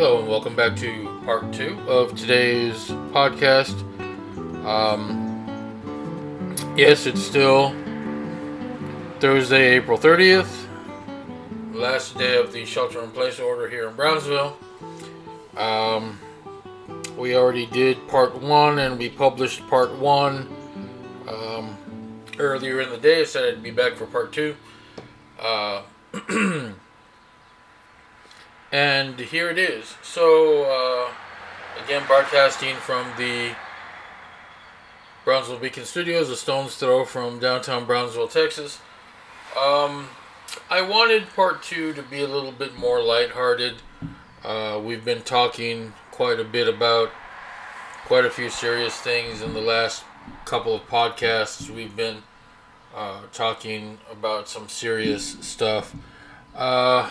Hello, and welcome back to part two of today's podcast. Um, yes, it's still Thursday, April 30th, last day of the shelter in place order here in Brownsville. Um, we already did part one and we published part one um, earlier in the day. I said I'd be back for part two. Uh, and here it is. So, uh, again, broadcasting from the Brownsville Beacon Studios, a stone's throw from downtown Brownsville, Texas. Um, I wanted part two to be a little bit more lighthearted. Uh, we've been talking quite a bit about quite a few serious things in the last couple of podcasts. We've been uh, talking about some serious stuff. Uh,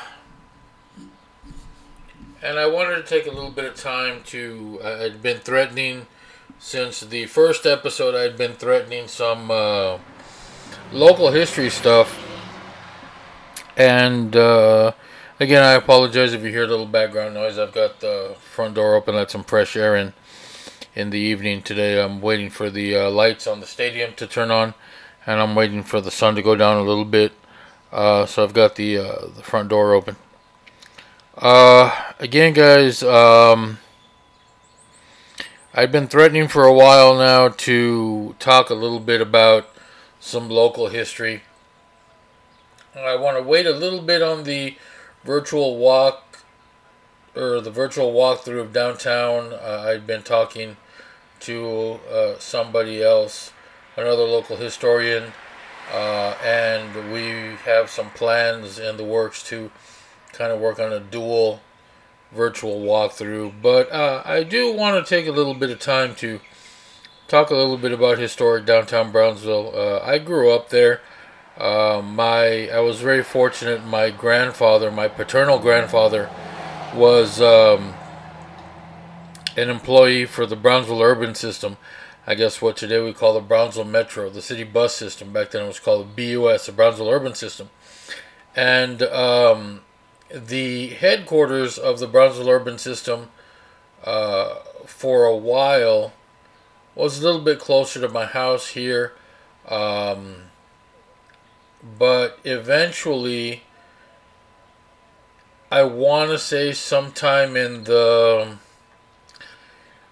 and I wanted to take a little bit of time to. Uh, I'd been threatening since the first episode. I'd been threatening some uh, local history stuff, and uh, again, I apologize if you hear a little background noise. I've got the front door open, let some fresh air in. In the evening today, I'm waiting for the uh, lights on the stadium to turn on, and I'm waiting for the sun to go down a little bit. Uh, so I've got the uh, the front door open. Uh, again, guys, um, I've been threatening for a while now to talk a little bit about some local history. I want to wait a little bit on the virtual walk or the virtual walkthrough of downtown. Uh, I've been talking to uh, somebody else, another local historian, uh, and we have some plans in the works to kind of work on a dual virtual walkthrough. But uh, I do want to take a little bit of time to talk a little bit about historic downtown Brownsville. Uh, I grew up there. Uh, my I was very fortunate. My grandfather, my paternal grandfather, was um, an employee for the Brownsville Urban System. I guess what today we call the Brownsville Metro, the city bus system. Back then it was called the BUS, the Brownsville Urban System. And um, the headquarters of the Brownsville Urban System uh, for a while was a little bit closer to my house here. Um, but eventually, I want to say sometime in the,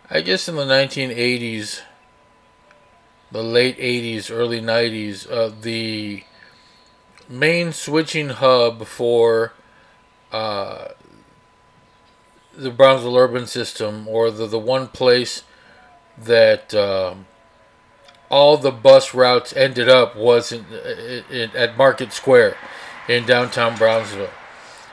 I guess in the 1980s, the late 80s, early 90s, uh, the main switching hub for uh, the Brownsville urban system, or the, the one place that um, all the bus routes ended up was in, in, at Market Square in downtown Brownsville.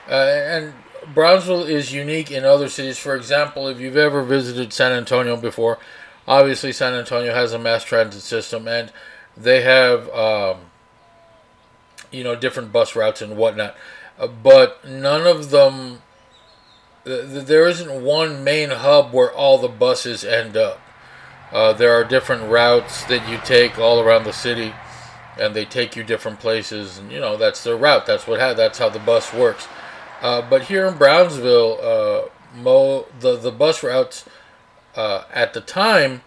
Uh, and Brownsville is unique in other cities. For example, if you've ever visited San Antonio before, obviously San Antonio has a mass transit system, and they have um, you know different bus routes and whatnot. Uh, but none of them. there isn't one main hub where all the buses end up. Uh, there are different routes that you take all around the city, and they take you different places. And you know that's their route. That's what ha- that's how the bus works. Uh, but here in Brownsville, uh, mo the the bus routes uh, at the time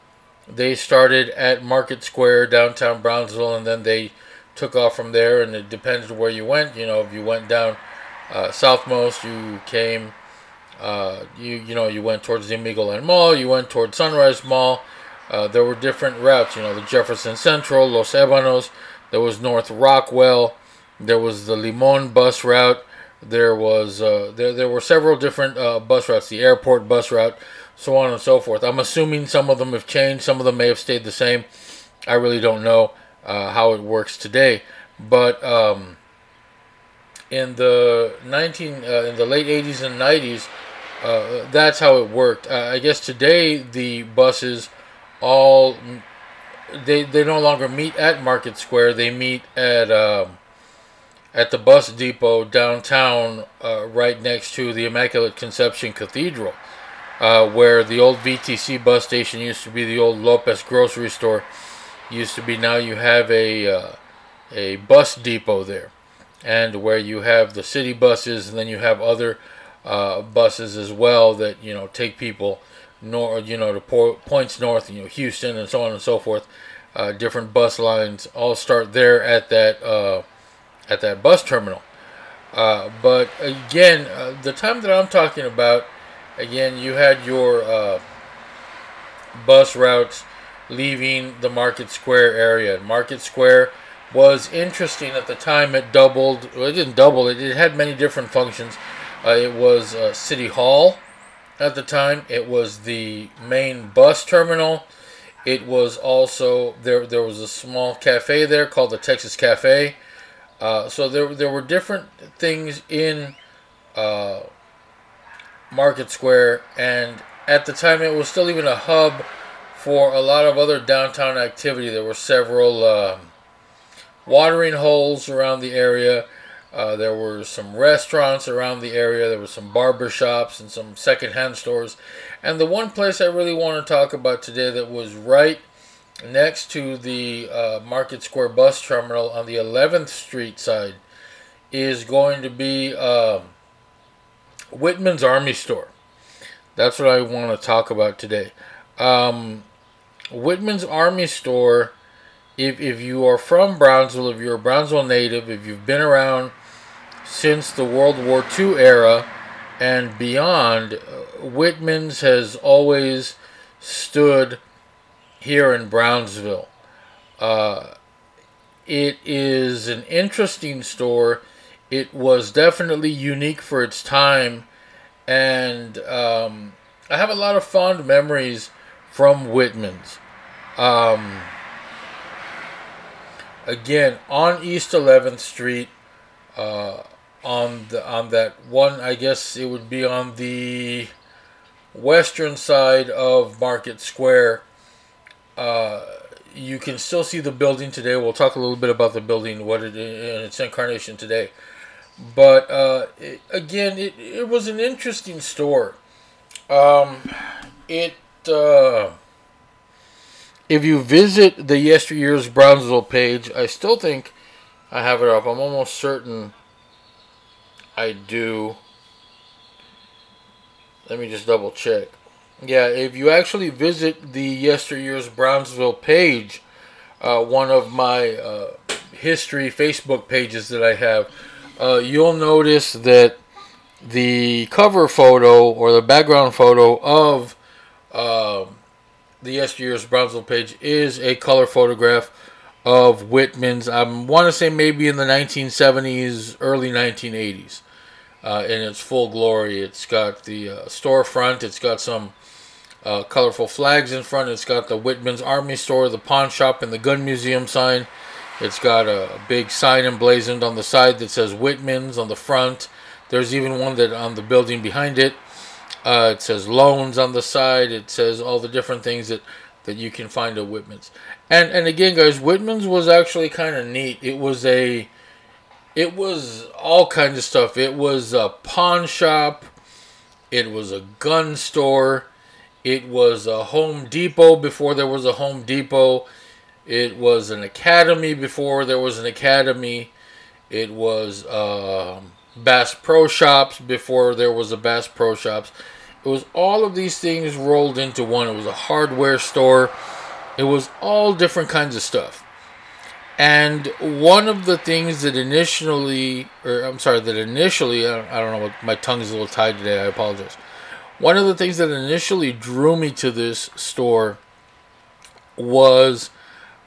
they started at Market Square downtown Brownsville, and then they took off from there, and it depends where you went. You know, if you went down uh, southmost, you came, uh, you you know, you went towards the Amigoland Mall, you went towards Sunrise Mall. Uh, there were different routes. You know, the Jefferson Central, Los Ebanos. There was North Rockwell. There was the Limon bus route. There was uh, there there were several different uh, bus routes. The airport bus route, so on and so forth. I'm assuming some of them have changed. Some of them may have stayed the same. I really don't know uh, how it works today. But um, in the 19 uh, in the late 80s and 90s, uh, that's how it worked. Uh, I guess today the buses all they they no longer meet at Market Square. They meet at um, at the bus depot downtown, uh, right next to the Immaculate Conception Cathedral. Uh, where the old VTC bus station used to be the old Lopez grocery store used to be. Now you have a uh, a bus depot there, and where you have the city buses, and then you have other uh, buses as well that you know take people north, you know, to po- points north, you know, Houston and so on and so forth. Uh, different bus lines all start there at that uh, at that bus terminal. Uh, but again, uh, the time that I'm talking about, again, you had your bus routes leaving the Market Square area. Market Square was interesting at the time. It doubled. Well, it didn't double. It, it had many different functions. Uh, it was uh, City Hall at the time. It was the main bus terminal. It was also there. There was a small cafe there called the Texas Cafe. Uh, so there there were different things in uh, Market Square, and at the time it was still even a hub for a lot of other downtown activity. There were several um, watering holes around the area. Uh, there were some restaurants around the area. There were some barber shops and some secondhand stores. And the one place I really want to talk about today that was right next to the uh, Market Square bus terminal on the 11th Street side is going to be uh, Whitman's Army Store. That's what I want to talk about today. Um, Whitman's Army Store, if, if you are from Brownsville, if you're a Brownsville native, if you've been around since the World War II era and beyond, uh, Whitman's has always stood here in Brownsville. Uh, it is an interesting store. It was definitely unique for its time, and um, I have a lot of fond memories from Whitman's. Um, again, on East 11th Street, uh, on the on that one, I guess it would be on the western side of Market Square. Uh, you can still see the building today. We'll talk a little bit about the building, what it in its incarnation today. But uh, it, again, it, it was an interesting store. Um, it uh, if you visit the yesteryear's Brownsville page, I still think I have it up. I'm almost certain I do. Let me just double check. Yeah, if you actually visit the yesteryear's Brownsville page, uh, one of my uh, history Facebook pages that I have, uh, you'll notice that the cover photo or the background photo of um, the yesteryear's Brownsville page is a color photograph of Whitman's. I want to say maybe in the 1970s, early 1980s, uh, in its full glory. It's got the uh, storefront. It's got some uh, colorful flags in front. It's got the Whitman's Army Store, the pawn shop, and the gun museum sign. It's got a, a big sign emblazoned on the side that says Whitman's on the front. There's even one that on the building behind it. Uh, it says loans on the side. It says all the different things that, that you can find at Whitman's. And and again, guys, Whitman's was actually kind of neat. It was a, it was all kinds of stuff. It was a pawn shop. It was a gun store. It was a Home Depot before there was a Home Depot. It was an academy before there was an academy. It was uh, Bass Pro Shops before there was a Bass Pro Shops. It was all of these things rolled into one. It was a hardware store. It was all different kinds of stuff. And one of the things that initially, or I'm sorry, that initially, I don't, know, my tongue is a little tied today, I apologize. One of the things that initially drew me to this store was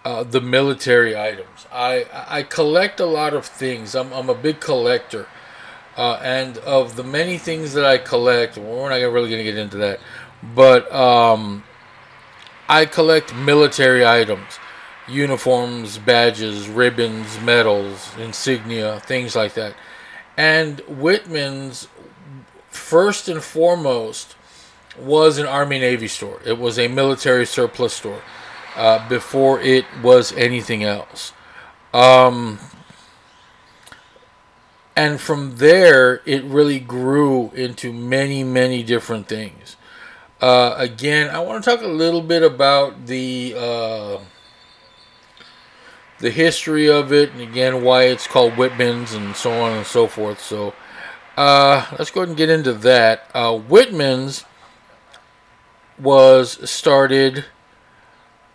uh, the military items. I I collect a lot of things. I'm I'm a big collector, uh, and of the many things that I collect, we're not really going to get into that, but um, I collect military items, uniforms, badges, ribbons, medals, insignia, things like that. And Whitman's first and foremost was an Army Navy store. It was a military surplus store uh, before it was anything else. Um, and from there, it really grew into many, many different things. Uh, again, I want to talk a little bit about the uh, the history of it, and again, why it's called Whitman's, and so on and so forth. So, uh, let's go ahead and get into that. Uh, Whitman's was started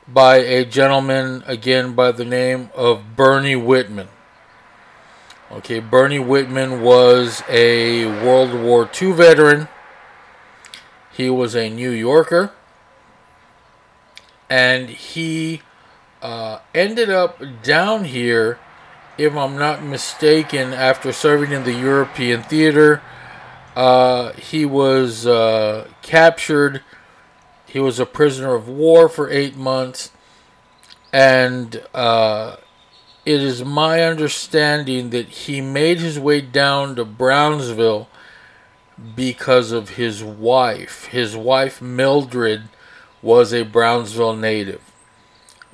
by a gentleman, again, by the name of Bernie Whitman. Okay, Bernie Whitman was a World War II veteran. He was a New Yorker. And he uh, ended up down here, if I'm not mistaken, after serving in the European theater. Uh, he was uh, captured he was a prisoner of war for eight months, and uh, it is my understanding that he made his way down to Brownsville because of his wife. His wife, Mildred, was a Brownsville native.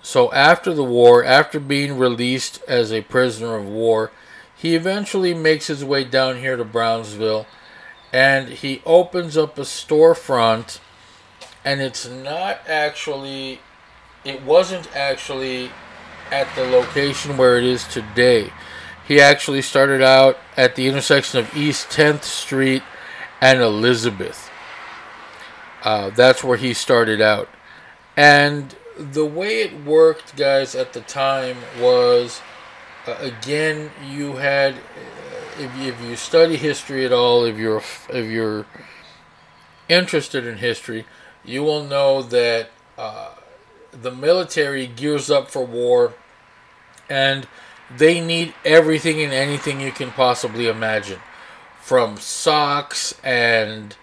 So after the war, after being released as a prisoner of war, he eventually makes his way down here to Brownsville and he opens up a storefront and it's not actually it wasn't actually at the location where it is today. He actually started out at the intersection of East 10th Street and Elizabeth. Uh, that's where he started out. And the way it worked, guys, at the time was uh, again, you had, uh, if, if you study history at all, if you're, if you're interested in history, you will know that uh, the military gears up for war and they need everything and anything you can possibly imagine from socks and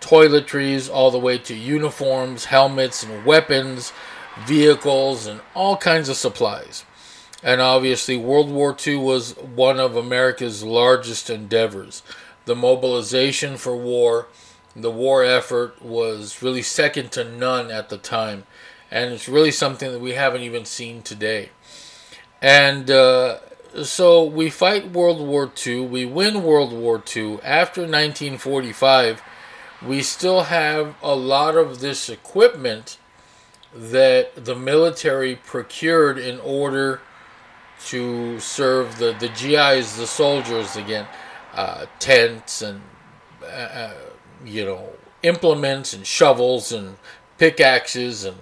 toiletries all the way to uniforms, helmets, and weapons, vehicles, and all kinds of supplies. And obviously, World War II was one of America's largest endeavors. The mobilization for war the war effort was really second to none at the time. And it's really something that we haven't even seen today. And uh, so we fight World War II, we win World War II. After 1945, we still have a lot of this equipment that the military procured in order to serve the, the GIs, the soldiers again, uh, tents and uh, uh you know, implements and shovels and pickaxes and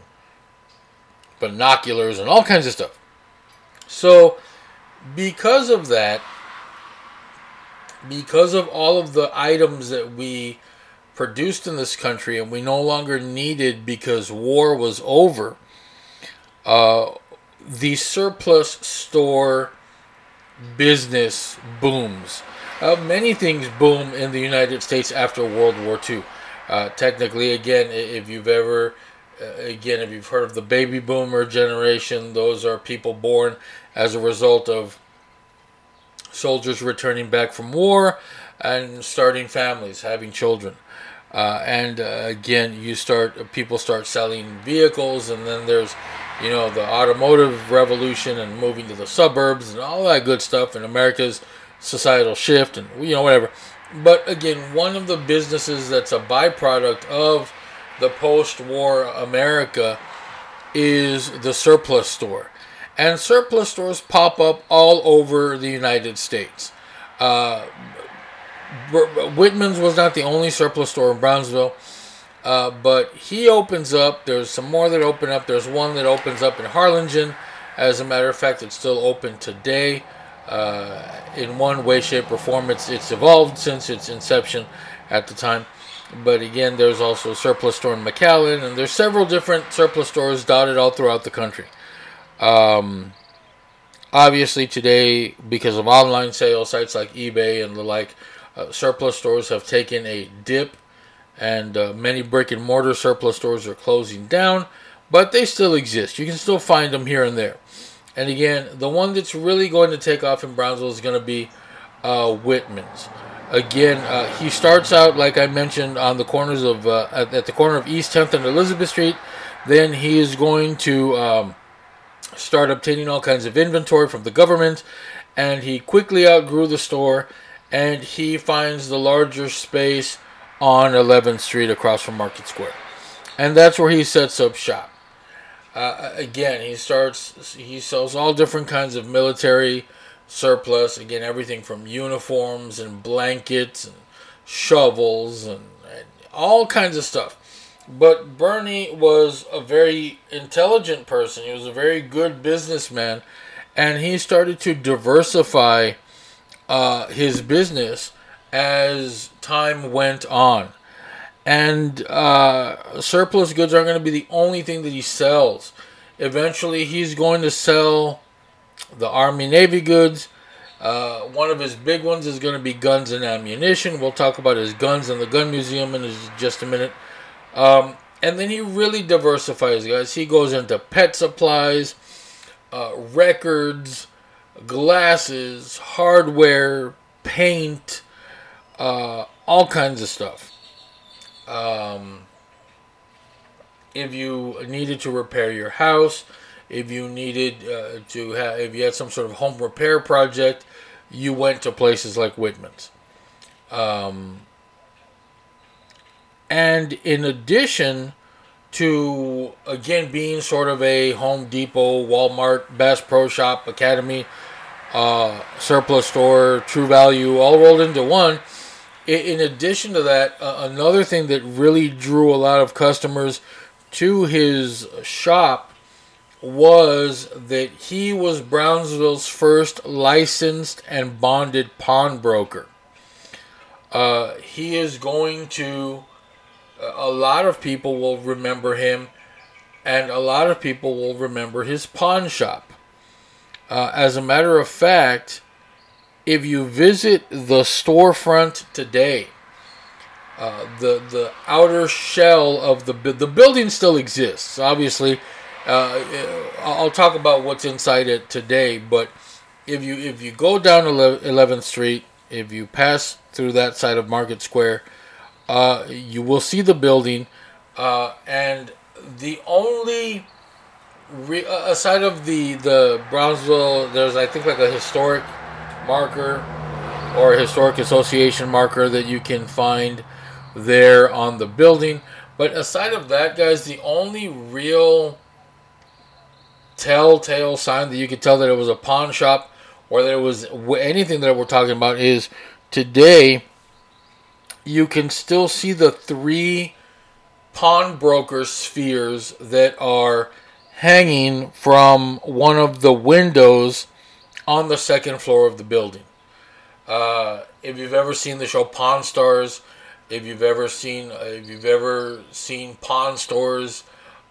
binoculars and all kinds of stuff. So, because of that, because of all of the items that we produced in this country and we no longer needed because war was over, uh, the surplus store business booms. Uh, many things boom in the United States after World War II. Uh, technically, again, if you've ever, again, if you've heard of the baby boomer generation, those are people born as a result of soldiers returning back from war and starting families, having children. Uh, and uh, again, you start people start selling vehicles, and then there's, you know, the automotive revolution and moving to the suburbs and all that good stuff. And America's societal shift and you know whatever. But again, one of the businesses that's a byproduct of the post-war America is the surplus store. And surplus stores pop up all over the United States. Uh, Whitman's was not the only surplus store in Brownsville, uh, but he opens up. There's some more that open up. There's one that opens up in Harlingen. As a matter of fact, it's still open today uh, in one way, shape, or form. It's it's evolved since its inception at the time. But again, there's also a surplus store in McAllen, and there's several different surplus stores dotted all throughout the country. Um, obviously, today, because of online sales sites like eBay and the like, uh, surplus stores have taken a dip, and uh, many brick and mortar surplus stores are closing down, but they still exist. You can still find them here and there. And again, the one that's really going to take off in Brownsville is going to be uh, Whitman's. Again, uh, he starts out like I mentioned on the corners of uh, at, at, the corner of East 10th and Elizabeth Street. Then he is going to um, start obtaining all kinds of inventory from the government, and he quickly outgrew the store, and he finds the larger space on 11th Street across from Market Square, and that's where he sets up shop. Uh, again, he starts. He sells all different kinds of military surplus. Again, everything from uniforms and blankets and shovels and, and all kinds of stuff. But Bernie was a very intelligent person. He was a very good businessman, and he started to diversify uh, his business as time went on. And uh, surplus goods aren't going to be the only thing that he sells. Eventually, he's going to sell the Army Navy goods. Uh, one of his big ones is going to be guns and ammunition. We'll talk about his guns in the gun museum in just a minute. Um, and then he really diversifies, guys. He goes into pet supplies, uh, records, glasses, hardware, paint, uh, all kinds of stuff. Um, if you needed to repair your house, if you needed uh, to have, if you had some sort of home repair project, you went to places like Whitman's. Um, and in addition to, again, being sort of a Home Depot, Walmart, Bass Pro Shop, Academy, uh, surplus store, True Value, all rolled into one. In addition to that, uh, another thing that really drew a lot of customers to his shop was that he was Brownsville's first licensed and bonded pawnbroker. Uh, he is going to, a lot of people will remember him, and a lot of people will remember his pawn shop. Uh, as a matter of fact, if you visit the storefront today, uh, the the outer shell of the the building still exists. Obviously, uh, I'll talk about what's inside it today. But if you if you go down 11th Street, if you pass through that side of Market Square, uh, you will see the building, uh, and the only re- uh, aside of the the Brownsville, there's I think like a historic marker or historic association marker that you can find there on the building. But aside of that, guys, the only real telltale sign that you could tell that it was a pawn shop or that it was anything that we're talking about is today you can still see the three pawnbroker spheres that are hanging from one of the windows on the second floor of the building. Uh, if you've ever seen the show Pawn Stars, if you've ever seen if you've ever seen pawn stores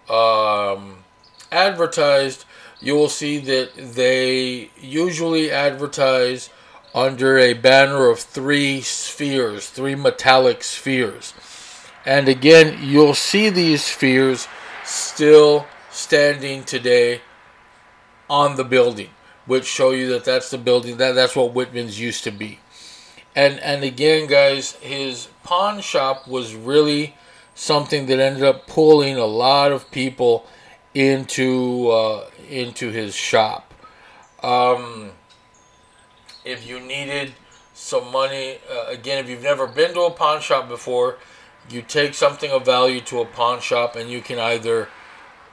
um, advertised, you will see that they usually advertise under a banner of three spheres, three metallic spheres. And again, you'll see these spheres still standing today on the building, which show you that that's the building that that's what Whitman's used to be and and again guys his pawn shop was really something that ended up pulling a lot of people into uh, into his shop um, if you needed some money uh, again if you've never been to a pawn shop before you take something of value to a pawn shop and you can either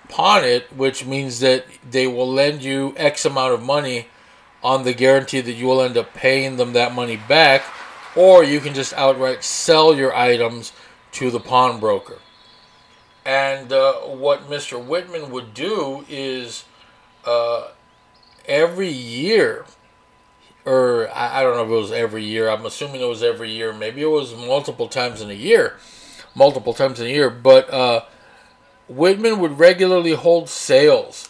pawn it which means that they will lend you x amount of money on the guarantee that you will end up paying them that money back, or you can just outright sell your items to the pawnbroker. And uh, what Mr. Whitman would do is uh, every year, or I, I don't know if it was every year, I'm assuming it was every year, maybe it was multiple times in a year, multiple times in a year, but uh, Whitman would regularly hold sales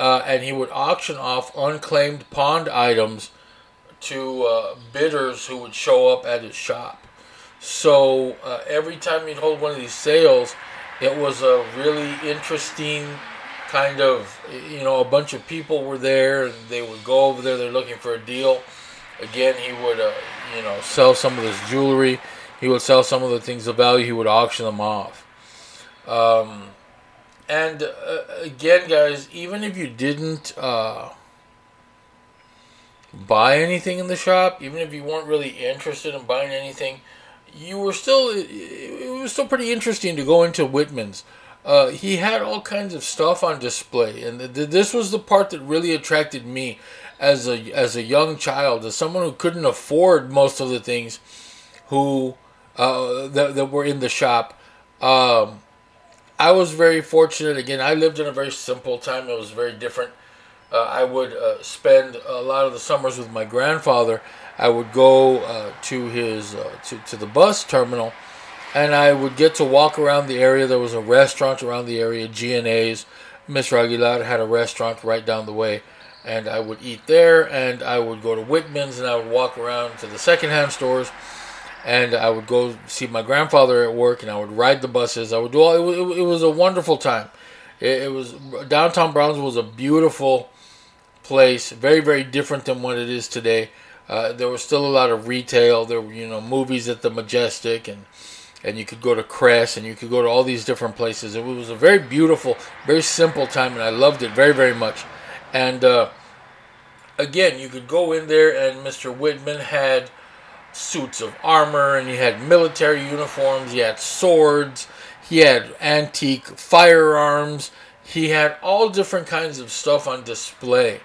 uh, and he would auction off unclaimed pawned items to uh, bidders who would show up at his shop. So uh, every time he'd hold one of these sales, it was a really interesting kind of, you know, a bunch of people were there and they would go over there, they're looking for a deal. Again, he would, uh, you know, sell some of his jewelry. He would sell some of the things of value. He would auction them off. Um, and uh, again, guys, even if you didn't uh, buy anything in the shop, even if you weren't really interested in buying anything, you were still was still pretty interesting to go into Whitman's. Uh, he had all kinds of stuff on display, and th- this was the part that really attracted me as a as a young child, as someone who couldn't afford most of the things, who uh, that, that were in the shop. Um, I was very fortunate. Again, I lived in a very simple time. It was very different. Uh, I would uh, spend a lot of the summers with my grandfather. I would go uh, to his uh, to, to the bus terminal, and I would get to walk around the area. There was a restaurant around the area, G&A's. Mr. Had a restaurant right down the way, and I would eat there. And I would go to Whitman's, and I would walk around to the secondhand stores and I would go see my grandfather at work, and I would ride the buses. I would do all. It was, it was a wonderful time. It, it, was downtown Brownsville was a beautiful place, very very different than what it is today. Uh, there was still a lot of retail. There were you know movies at the Majestic, and and you could go to Crest, and you could go to all these different places. It was a very beautiful, very simple time, and I loved it very very much. And uh, again, you could go in there, and Mr. Whitman had suits of armor and he had military uniforms, he had swords, he had antique firearms, he had all different kinds of stuff on display.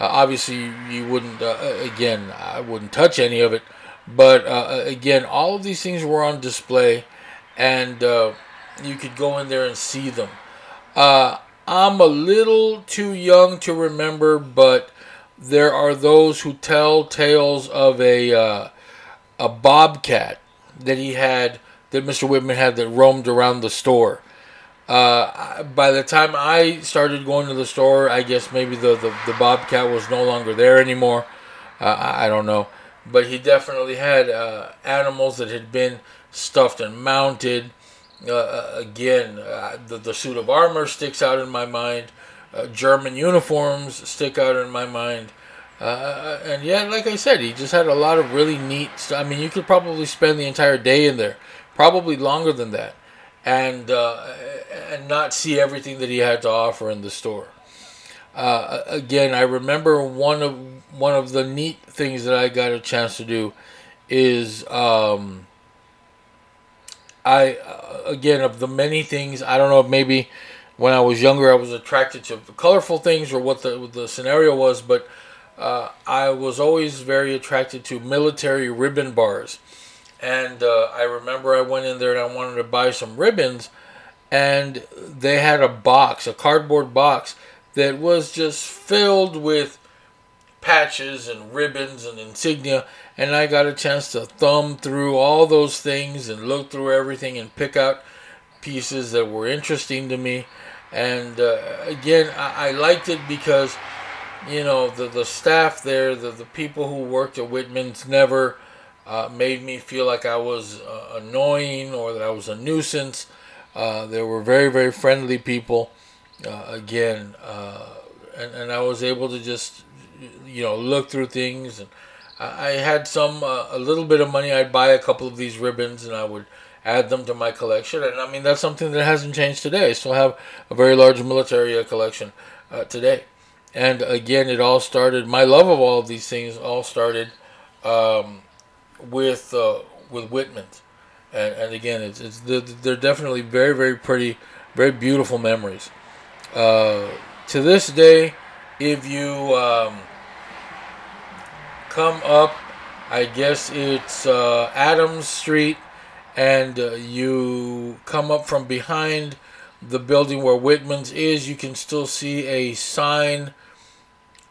Uh, obviously, you wouldn't, uh, again, I wouldn't touch any of it, but uh, again, all of these things were on display and uh, you could go in there and see them. Uh, I'm a little too young to remember, but there are those who tell tales of a uh, a bobcat that he had that Mr. Whitman had that roamed around the store. Uh, by the time I started going to the store, I guess maybe the, the, the bobcat was no longer there anymore. Uh, I, I don't know. But he definitely had uh, animals that had been stuffed and mounted. Uh, uh, again, uh, the, the suit of armor sticks out in my mind. German uniforms stick out in my mind. Uh, and yeah, like I said, he just had a lot of really neat stuff. I mean, you could probably spend the entire day in there, probably longer than that, and uh, and not see everything that he had to offer in the store. Uh, again, I remember one of one of the neat things that I got a chance to do is um, I uh, again of the many things I don't know maybe when I was younger I was attracted to colorful things or what the what the scenario was, but uh, I was always very attracted to military ribbon bars. And uh, I remember I went in there and I wanted to buy some ribbons, and they had a box, a cardboard box, that was just filled with patches and ribbons and insignia. And I got a chance to thumb through all those things and look through everything and pick out pieces that were interesting to me. And uh, again, I, I liked it because you know, the, the staff there, the, the people who worked at Whitman's never uh, made me feel like I was uh, annoying or that I was a nuisance. Uh, they were very, very friendly people. Uh, again, uh, and, and I was able to just, you know, look through things. And I, had some, uh, a little bit of money. I'd buy a couple of these ribbons and I would add them to my collection. And I mean, that's something that hasn't changed today. I still have a very large military collection today and again, it all started. My love of all of these things all started um, with uh, with Whitman's, and, and again, it's, it's they're definitely very very pretty, very beautiful memories. Uh, to this day, if you um, come up, I guess it's uh, Adams Street, and uh, you come up from behind the building where Whitman's is, you can still see a sign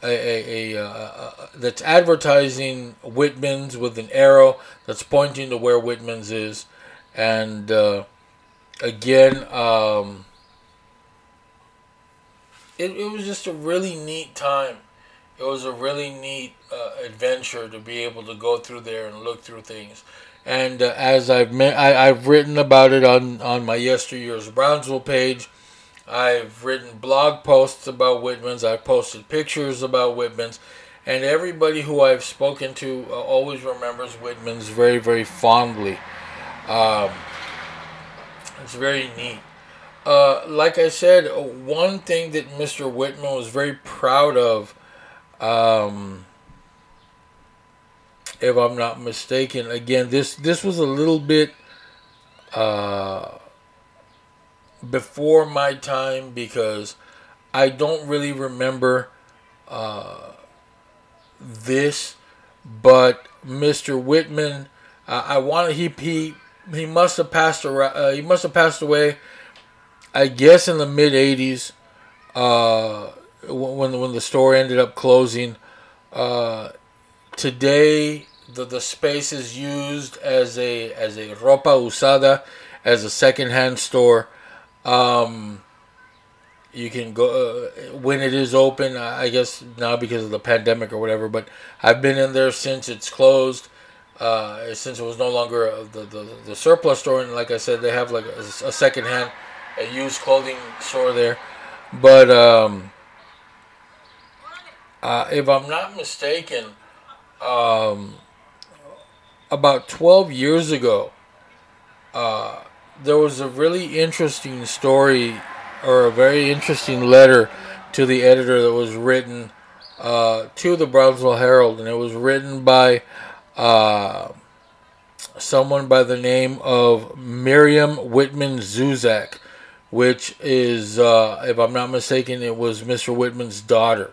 a, a, a, uh, that's advertising Whitman's with an arrow that's pointing to where Whitman's is, and uh, again, um, it, it was just a really neat time. It was a really neat uh, adventure to be able to go through there and look through things. And uh, as I've me- I, I've written about it on, on my yesteryear's Brownsville page, I've written blog posts about Whitman's. I've posted pictures about Whitman's. And everybody who I've spoken to uh, always remembers Whitman's very, very fondly. Um, it's very neat. Uh, like I said, one thing that Mr. Whitman was very proud of, um, if I'm not mistaken, again, this this was a little bit uh, before my time because I don't really remember uh, this, but Mr. Whitman, I wanted he he he must have passed around, uh, he must have passed away. I guess in the mid '80s, uh, when when the store ended up closing. Uh, today, the the space is used as a as a ropa usada, as a secondhand store. Um, you can go uh, when it is open. I guess now because of the pandemic or whatever. But I've been in there since it's closed. Uh, since it was no longer the, the the surplus store, and like I said, they have like a, a secondhand, a used clothing store there. But um, uh, if I'm not mistaken, um, about 12 years ago, uh, there was a really interesting story or a very interesting letter to the editor that was written uh, to the Brownsville Herald, and it was written by uh, someone by the name of Miriam Whitman Zuzak, which is, uh, if I'm not mistaken, it was Mr. Whitman's daughter.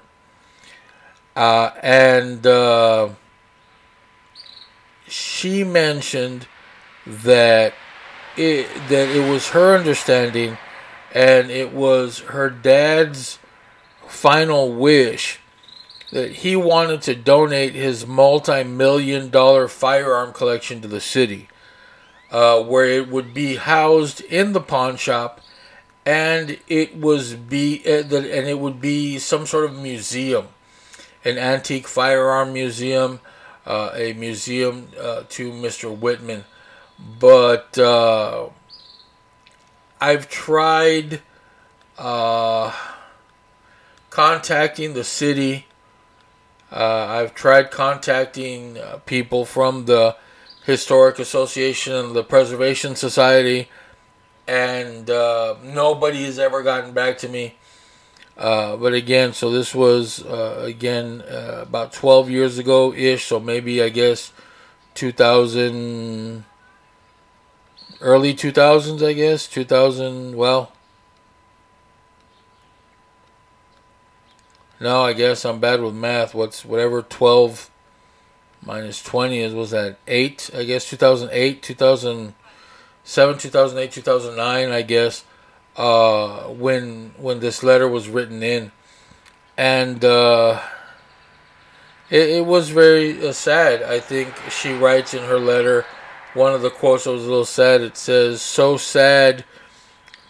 Uh, and uh, she mentioned that it, that it was her understanding and it was her dad's final wish that he wanted to donate his multi-million dollar firearm collection to the city uh, where it would be housed in the pawn shop and it was be uh, and it would be some sort of museum an antique firearm museum uh, a museum uh, to Mr. Whitman but uh, I've tried uh, contacting the city. Uh, I've tried contacting people from the Historic Association and the Preservation Society, and uh, nobody has ever gotten back to me. Uh, but again, so this was uh, again about 12 years ago ish, so maybe I guess 2000 early 2000s, I guess. 2000, well. No, I guess I'm bad with math. What's whatever 12 minus 20 is, was that 8? I guess 2008, 2007, 2008, 2009, I guess. Uh, when when this letter was written in, and uh, it, it was very uh, sad. I think she writes in her letter one of the quotes that was a little sad. It says, So sad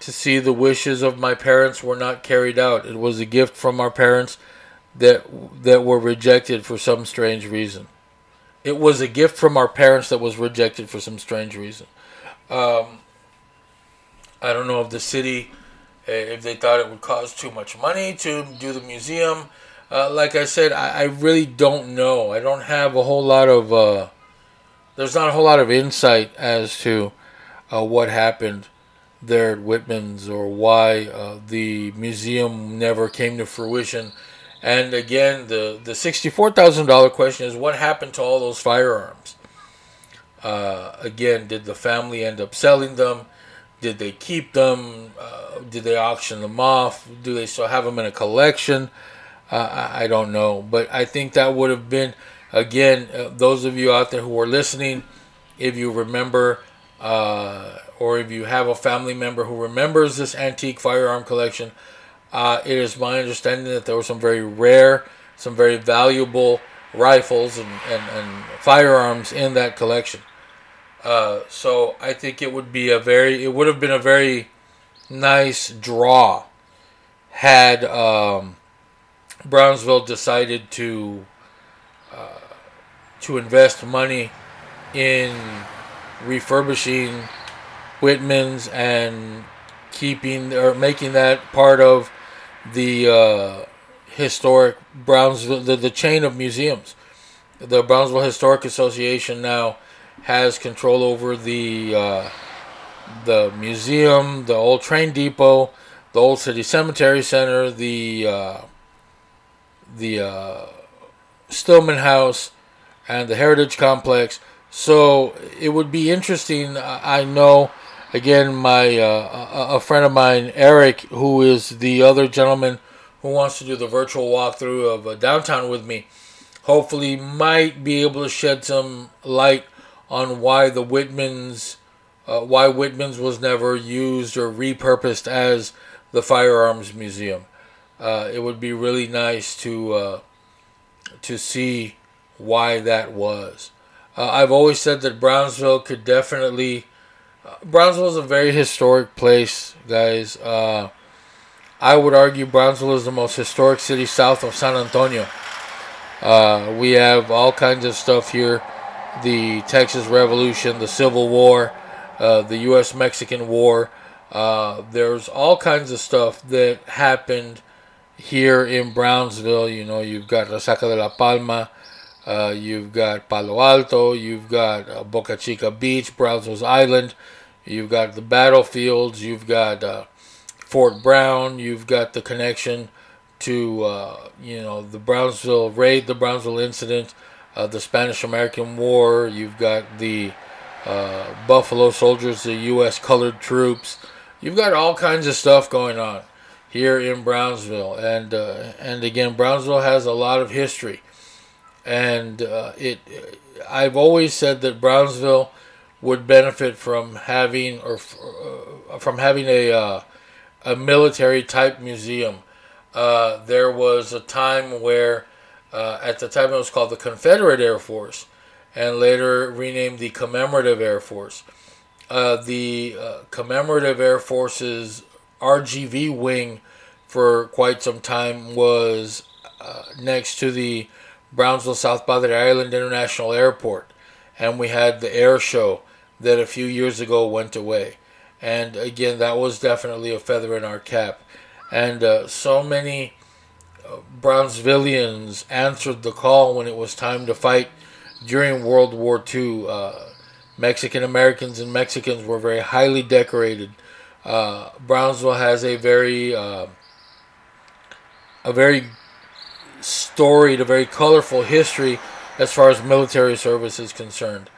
to see the wishes of my parents were not carried out. It was a gift from our parents that that were rejected for some strange reason. It was a gift from our parents that was rejected for some strange reason. Um, I don't know if the city, eh, if they thought it would cost too much money to do the museum. Uh, like I said, I, I, really don't know. I don't have a whole lot of. Uh, there's not a whole lot of insight as to uh, what happened there at Whitman's or why uh, the museum never came to fruition. And again, the, the $64,000 question is what happened to all those firearms? Uh, again, did the family end up selling them? Did they keep them? Uh, did they auction them off? Do they still have them in a collection? Uh, I, I don't know. But I think that would have been Again, uh, those of you out there who are listening, if you remember, uh, or if you have a family member who remembers this antique firearm collection, uh, it is my understanding that there were some very rare, some very valuable rifles and, and, and firearms in that collection. Uh, so I think it would be a very, it would have been a very nice draw had um, Brownsville decided to to invest money in refurbishing Whitman's and keeping or making that part of the uh, historic Brownsville, the, the chain of museums. The Brownsville Historic Association now has control over the uh, the museum, the old train depot, the old city cemetery center, the uh, the uh, Stillman House, and the Heritage Complex. So it would be interesting. I know, again, my uh, a friend of mine, Eric, who is the other gentleman who wants to do the virtual walkthrough of uh, downtown with me, hopefully might be able to shed some light on why the Whitmans uh, why Whitman's was never used or repurposed as the firearms museum. Uh, it would be really nice to uh, to see why that was. Uh, I've always said that Brownsville could definitely. Uh, Brownsville is a very historic place, guys. Uh, I would argue Brownsville is the most historic city south of San Antonio. We have all kinds of stuff here the Texas Revolution, the Civil War, uh, the U.S. Mexican War. Uh, there's all kinds of stuff that happened here in Brownsville. You know, you've got Resaca de la Palma, uh, you've got Palo Alto, you've got uh, Boca Chica Beach, Brazos Island, you've got the battlefields, you've got uh, Fort Brown, you've got the connection to uh, you know the Brownsville raid, the Brownsville incident, uh, the Spanish American War. You've got the uh, Buffalo Soldiers, the U.S. colored troops. You've got all kinds of stuff going on here in Brownsville, and uh, and again, Brownsville has a lot of history, and uh, it. I've always said that Brownsville would benefit from having or uh, from having a uh, a military type museum. There was a time where, uh, at the time, it was called the Confederate Air Force, and later renamed the Commemorative Air Force. Uh, the uh, Commemorative Air Force's RGV wing for quite some time was uh, next to the Brownsville South Padre Island International Airport, and we had the air show that a few years ago went away. And again, that was definitely a feather in our cap. And uh, so many Brownsvillians answered the call when it was time to fight during World War II. Uh, Mexican Americans and Mexicans were very highly decorated. Uh, Brownsville has a very uh, a very storied, a very colorful history as far as military service is concerned.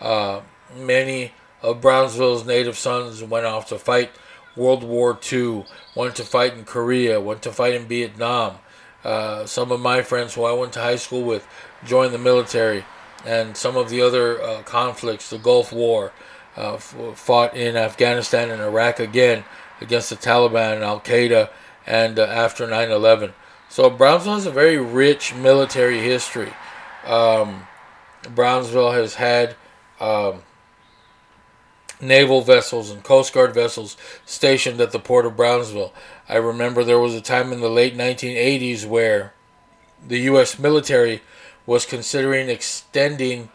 Uh, many of Brownsville's native sons went off to fight World War II, went to fight in Korea, went to fight in Vietnam. Uh, some of my friends who I went to high school with joined the military, and some of the other uh, conflicts, the Gulf War, uh, f- fought in Afghanistan and Iraq again against the Taliban and Al Qaeda, and uh, after 9 11. So Brownsville has a very rich military history. Um, Brownsville has had um, naval vessels and Coast Guard vessels stationed at the port of Brownsville. I remember there was a time in the late 1980s where the U.S. military was considering extending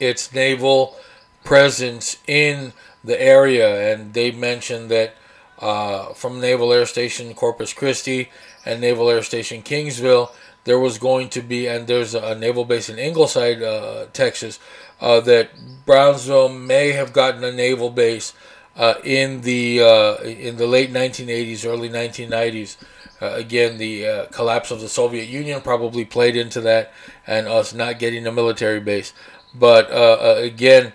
its naval presence in the area, and they mentioned that uh, from Naval Air Station Corpus Christi and Naval Air Station Kingsville, there was going to be, and there's a naval base in Ingleside, uh, Texas, uh, that Brownsville may have gotten a naval base uh, in the uh, in the late 1980s, early 1990s. Uh, again, the uh, collapse of the Soviet Union probably played into that, and us not getting a military base. But again,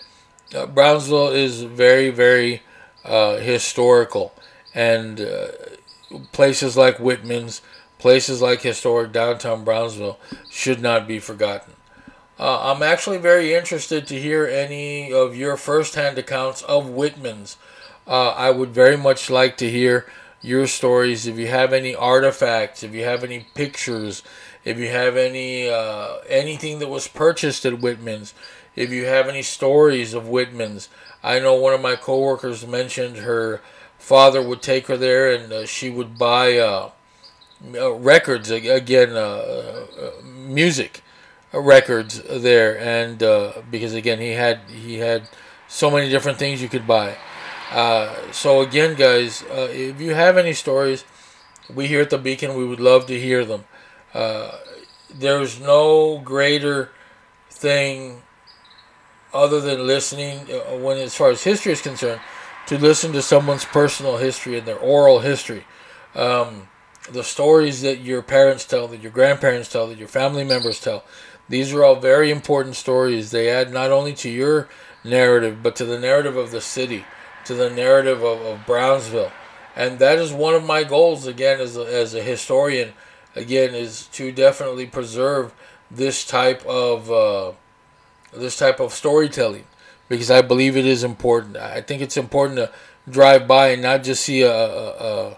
Brownsville is very, very historical, and places like Whitman's Places like historic downtown Brownsville should not be forgotten. Uh, I'm actually very interested to hear any of your firsthand accounts of Whitman's. Uh, I would very much like to hear your stories. If you have any artifacts, if you have any pictures, if you have any uh, anything that was purchased at Whitman's, if you have any stories of Whitman's. I know one of my coworkers mentioned her father would take her there and uh, she would buy uh, uh, records again, music records there, and uh, because again he had he had so many different things you could buy. Uh, so again, guys, uh, if you have any stories, we here at the Beacon we would love to hear them. there's no greater thing other than listening when as far as history is concerned to listen to someone's personal history and their oral history um, the stories that your parents tell, that your grandparents tell, that your family members tell. These are all very important stories. They add not only to your narrative, but to the narrative of the city, to the narrative of, of Brownsville. And that is one of my goals, again, as a, as a historian, again, is to definitely preserve this type of uh, this type of storytelling because I believe it is important. I think it's important to drive by and not just see a, a, a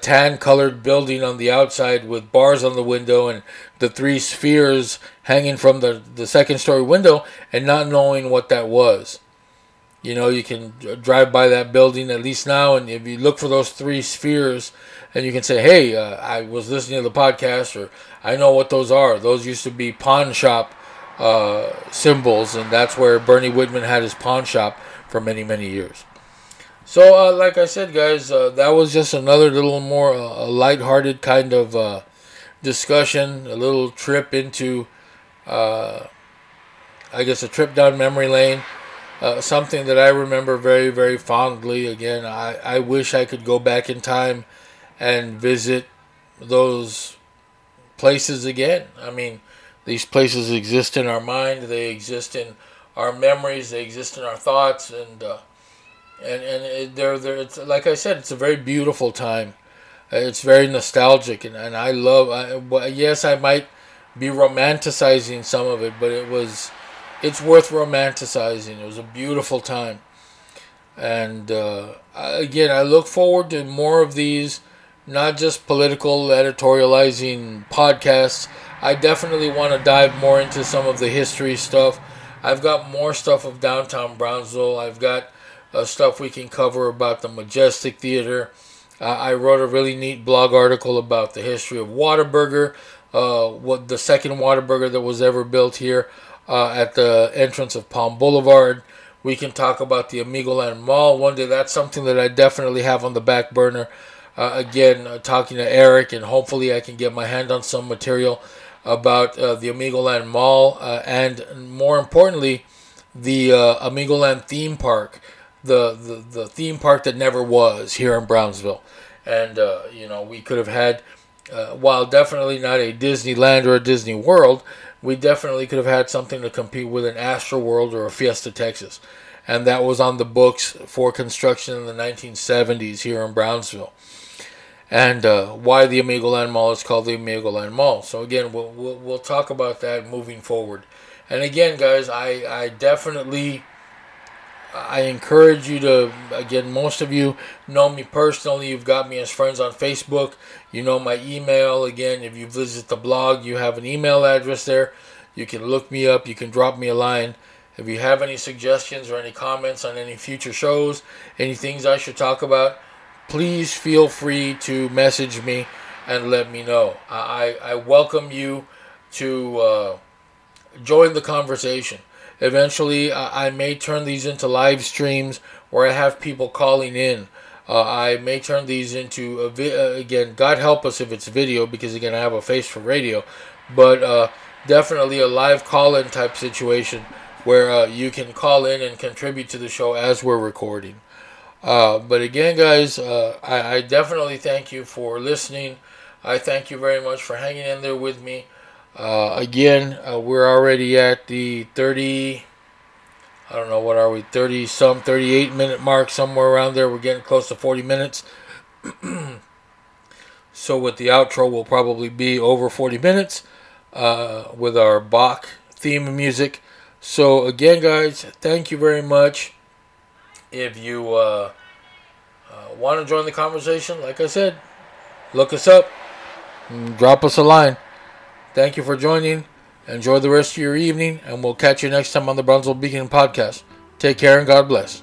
tan colored building on the outside with bars on the window and the three spheres hanging from the, the second story window and not knowing what that was. You know, you can drive by that building at least now, and if you look for those three spheres, and you can say, "Hey, uh, I was listening to the podcast," or "I know what those are. Those used to be pawn shop uh, symbols, and that's where Bernie Whitman had his pawn shop for many, many years." So, uh, like I said, guys, uh, that was just another little more uh, light-hearted kind of uh, discussion, a little trip into, uh, I guess, a trip down memory lane. Uh, something that I remember very, very fondly. Again, I, I wish I could go back in time and visit those places again. I mean, these places exist in our mind, they exist in our memories, they exist in our thoughts, and and and it, they're, they're it's like I said, it's a very beautiful time. It's very nostalgic, and, and I love. I, yes, I might be romanticizing some of it, but it was it's worth romanticizing. It was a beautiful time. And uh, again, I look forward to more of these, not just political editorializing podcasts. I definitely want to dive more into some of the history stuff. I've got more stuff of downtown Brownsville. I've got uh, stuff we can cover about the Majestic Theater. Uh, I wrote a really neat blog article about the history of Whataburger, uh, what the second Whataburger that was ever built here uh, at the entrance of Palm Boulevard. We can talk about the Amigoland Mall one day. That's something that I definitely have on the back burner. Uh, again, uh, talking to Eric, and hopefully I can get my hand on some material about the Amigoland Mall and more importantly, the uh, Amigoland theme park, the, the, the theme park that never was here in Brownsville. And, uh, you know, we could have had, while definitely not a Disneyland or a Disney World, we definitely could have had something to compete with an Astro World or a Fiesta Texas. And that was on the books for construction in the 1970s here in Brownsville. And uh, why the Amigoland Mall is called the Amigoland Mall. So, again, we'll, we'll, we'll talk about that moving forward. And again, guys, I, I definitely I encourage you to, again, most of you know me personally. You've got me as friends on Facebook. You know my email. Again, if you visit the blog, you have an email address there. You can look me up. You can drop me a line. If you have any suggestions or any comments on any future shows, any things I should talk about, please feel free to message me and let me know. I, I welcome you to uh, join the conversation. Eventually, I may turn these into live streams where I have people calling in. Uh, I may turn these into a vi- uh, again. God help us if it's video because again I have a face for radio, but uh, definitely a live call-in type situation where uh, you can call in and contribute to the show as we're recording. Uh, but again, guys, uh, I, I, definitely thank you for listening. I thank you very much for hanging in there with me. Uh, again, uh, we're already at the 30, I don't know, what are we, 30 some, 38 minute mark, somewhere around there. We're getting close to 40 minutes. so, with the outro, we'll probably be over 40 minutes uh, with our Bach theme music. So, again, guys, thank you very much. If you uh, uh, want to join the conversation, like I said, look us up, drop us a line. Thank you for joining. Enjoy the rest of your evening, and we'll catch you next time on the Brownsville Beacon podcast. Take care and God bless.